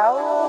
Chao.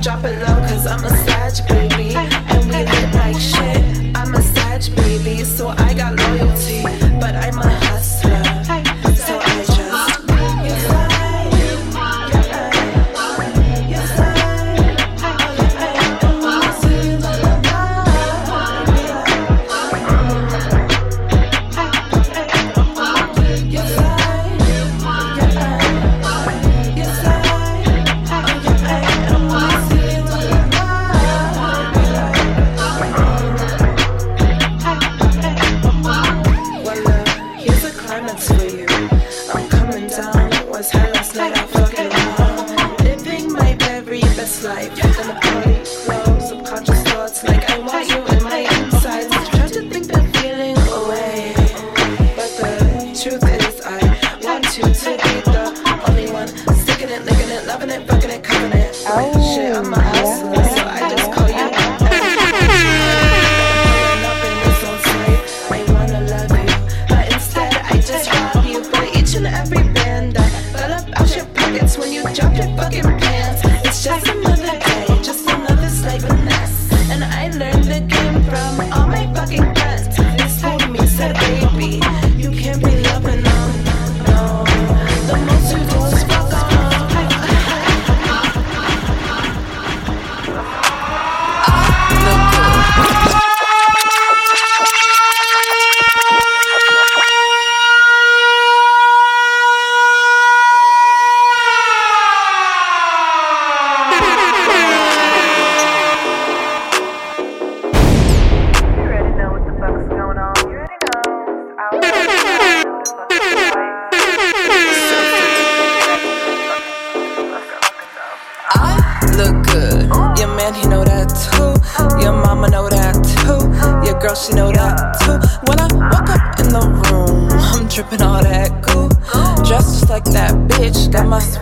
drop it low, cause I'm a savage, baby. And we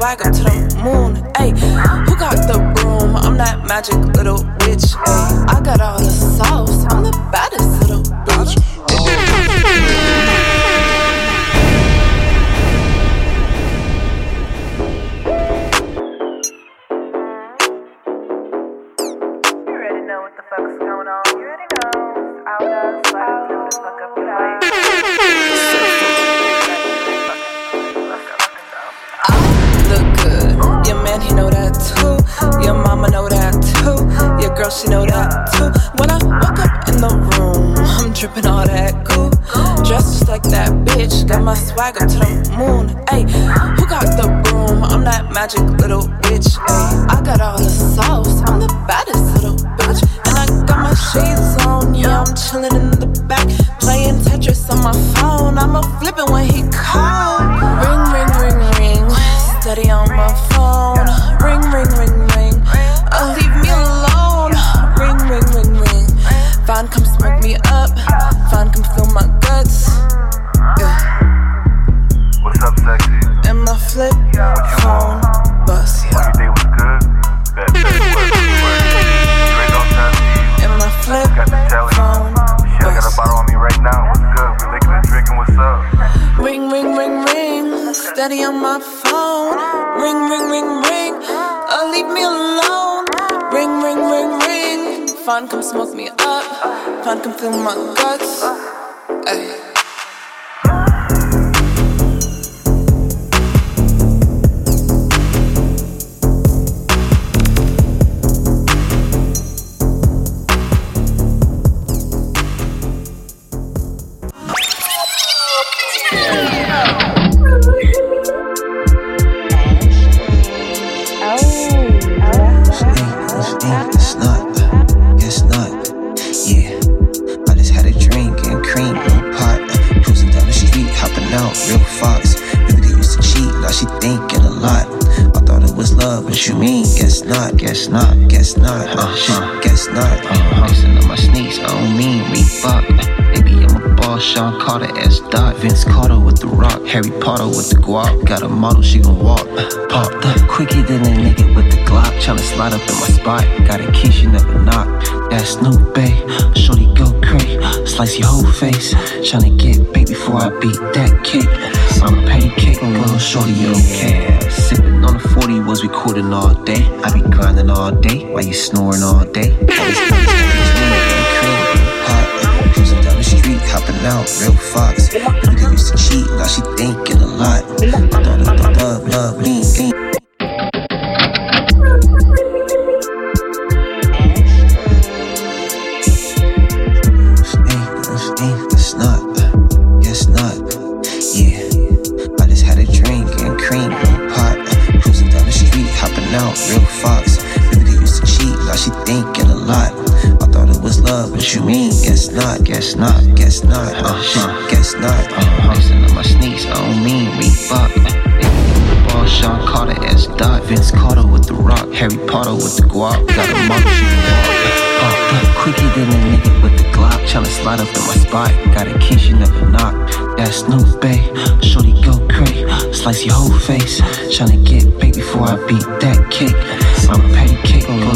Got mama know that too. Your girl, she know that too. When I walk up in the room, I'm dripping all that goo. Dressed just like that bitch. Got my swag up to the moon. Ayy, who got the broom? I'm that magic little witch. Ayy, I got all the sauce. I'm the baddest little bitch. And I got my shades on. Yeah, I'm chilling in the back. Playing Tetris on my phone. I'ma flip it when he My flip phone bust. Your was good? And my flip phone Shit, I. What's. What's up? Ring, ring, ring, ring. Steady on my phone. Ring, ring, ring, ring. Oh, leave me alone. Ring, ring, ring, ring. Fun, come smoke me up. Fun, come fill my guts. Guess not, yeah I just had a drink and cream from a potzin down the street, hopping out, real fox. Maybe they used to cheat, now she thinkin' a lot. I thought it was love, what you mean? guess not, guess not, guess not, uh, shit, guess not. Uh, Shawn Carter S. Dot. Vince Carter with the rock, Harry Potter with the guap. Got a model, she gon' walk. Popped up quicker than a nigga with the Glock. Tryna slide up in my spot. Got a key, she never knock. That's new, bae. Shorty go crazy. Slice your whole face. Tryna get bait before I beat that cake. I'm a pancake, little shorty, okay. Sippin' on the 40 was recording all day. I be grinding all day while you snoring all day. Out, real fox. Baby girl used to cheat, now she thinking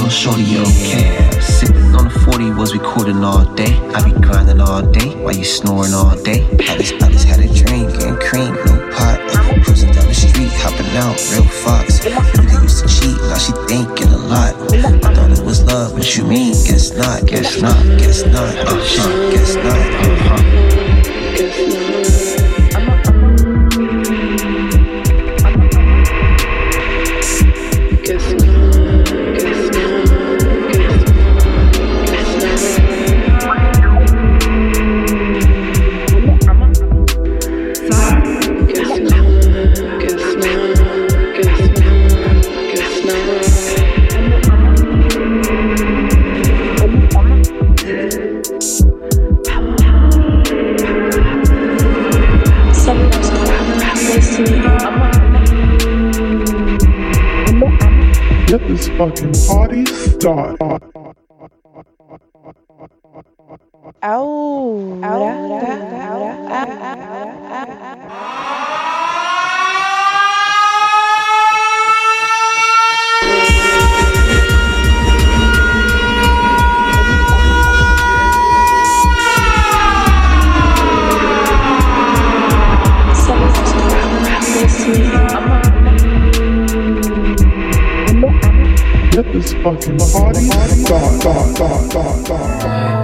little shorty, care. Sipping on the 40 was recording all day. I be grinding all day while you snoring all day. I just, I just had a drink and cream, no pot. Cruising down the street, hopping out, real fox. Baby used to cheat, now she thinking a lot. I thought it was love, but you mean? Guess not, guess not, guess not, uh, huh, guess not. Uh-huh. Get this fucking party started. This fucking party started. Start, start, start, start.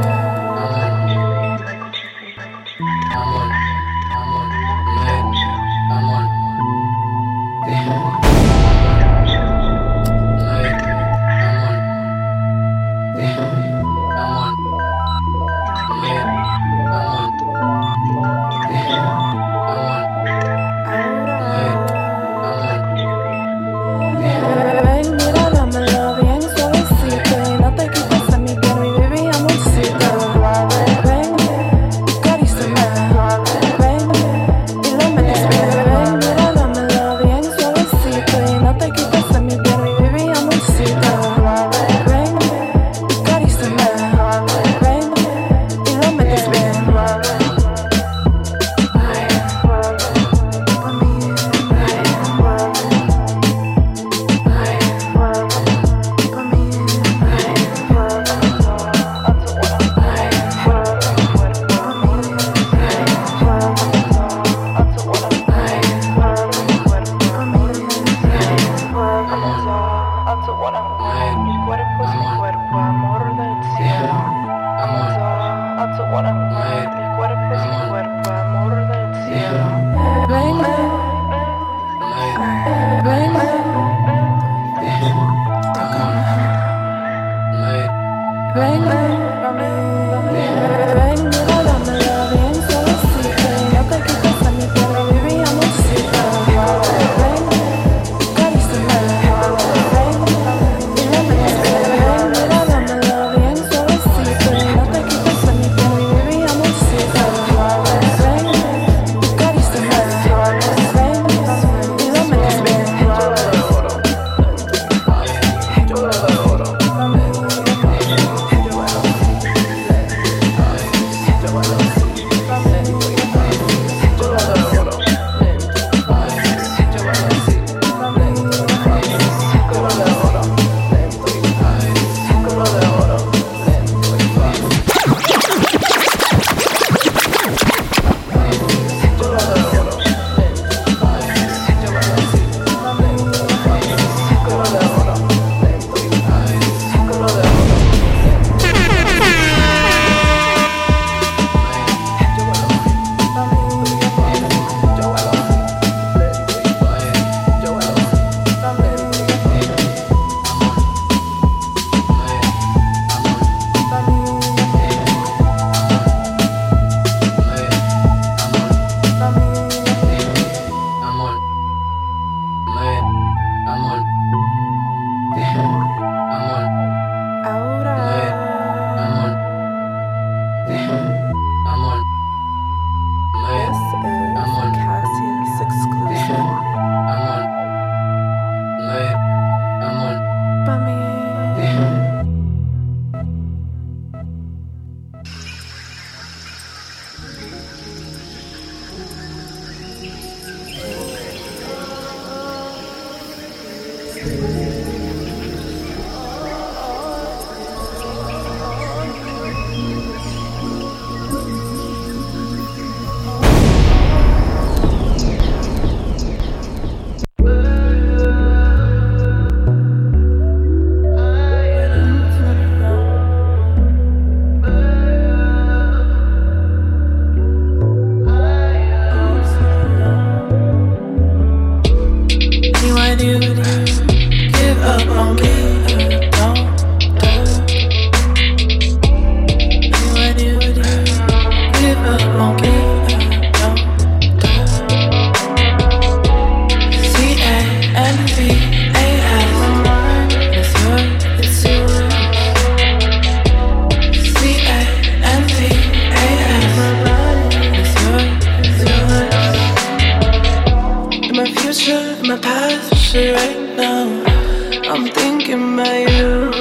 I'm thinking about you.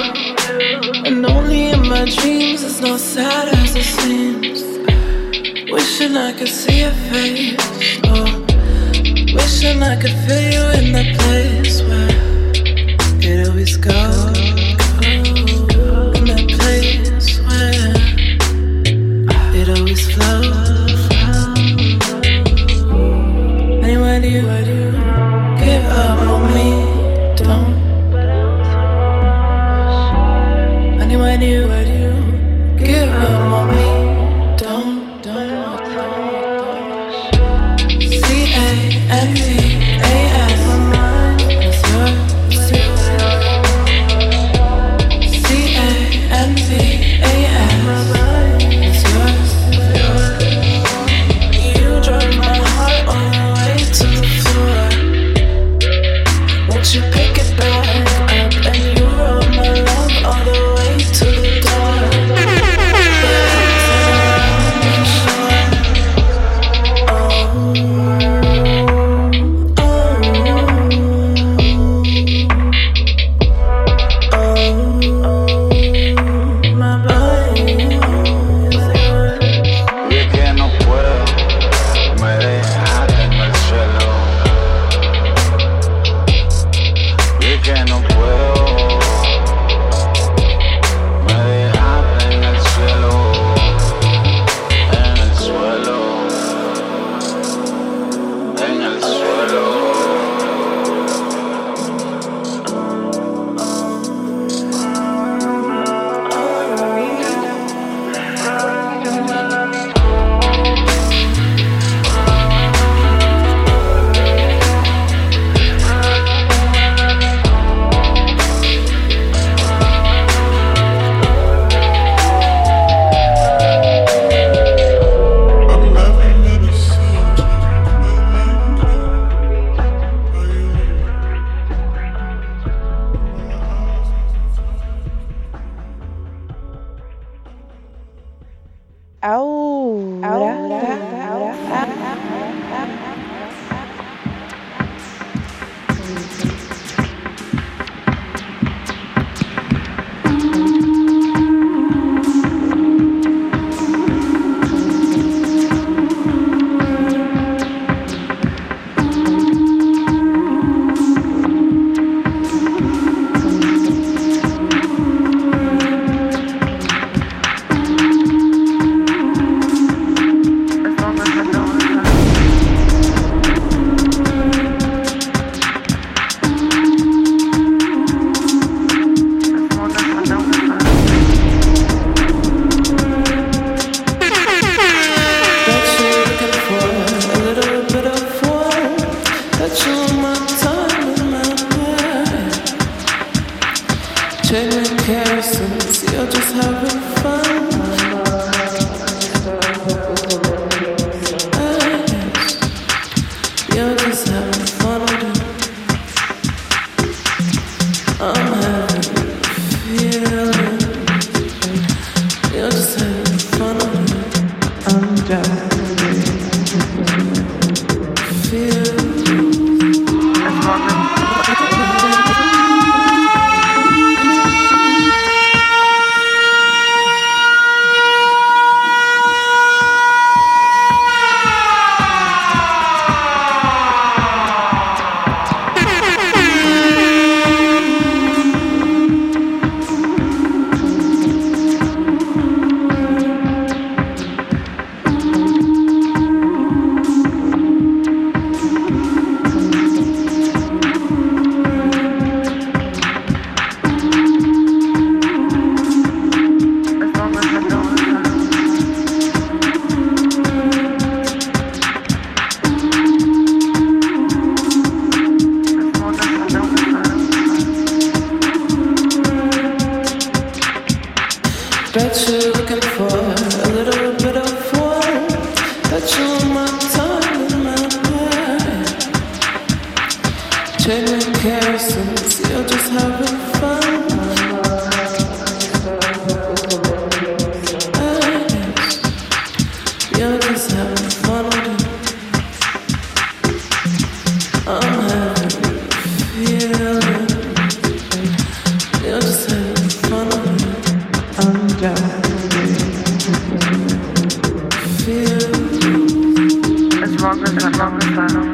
And only in my dreams, it's not sad as it seems. Wishing I could see your face. Oh, wishing I could feel you in that place where it always goes. always. Anywhere do you? anyway. Motherfucker.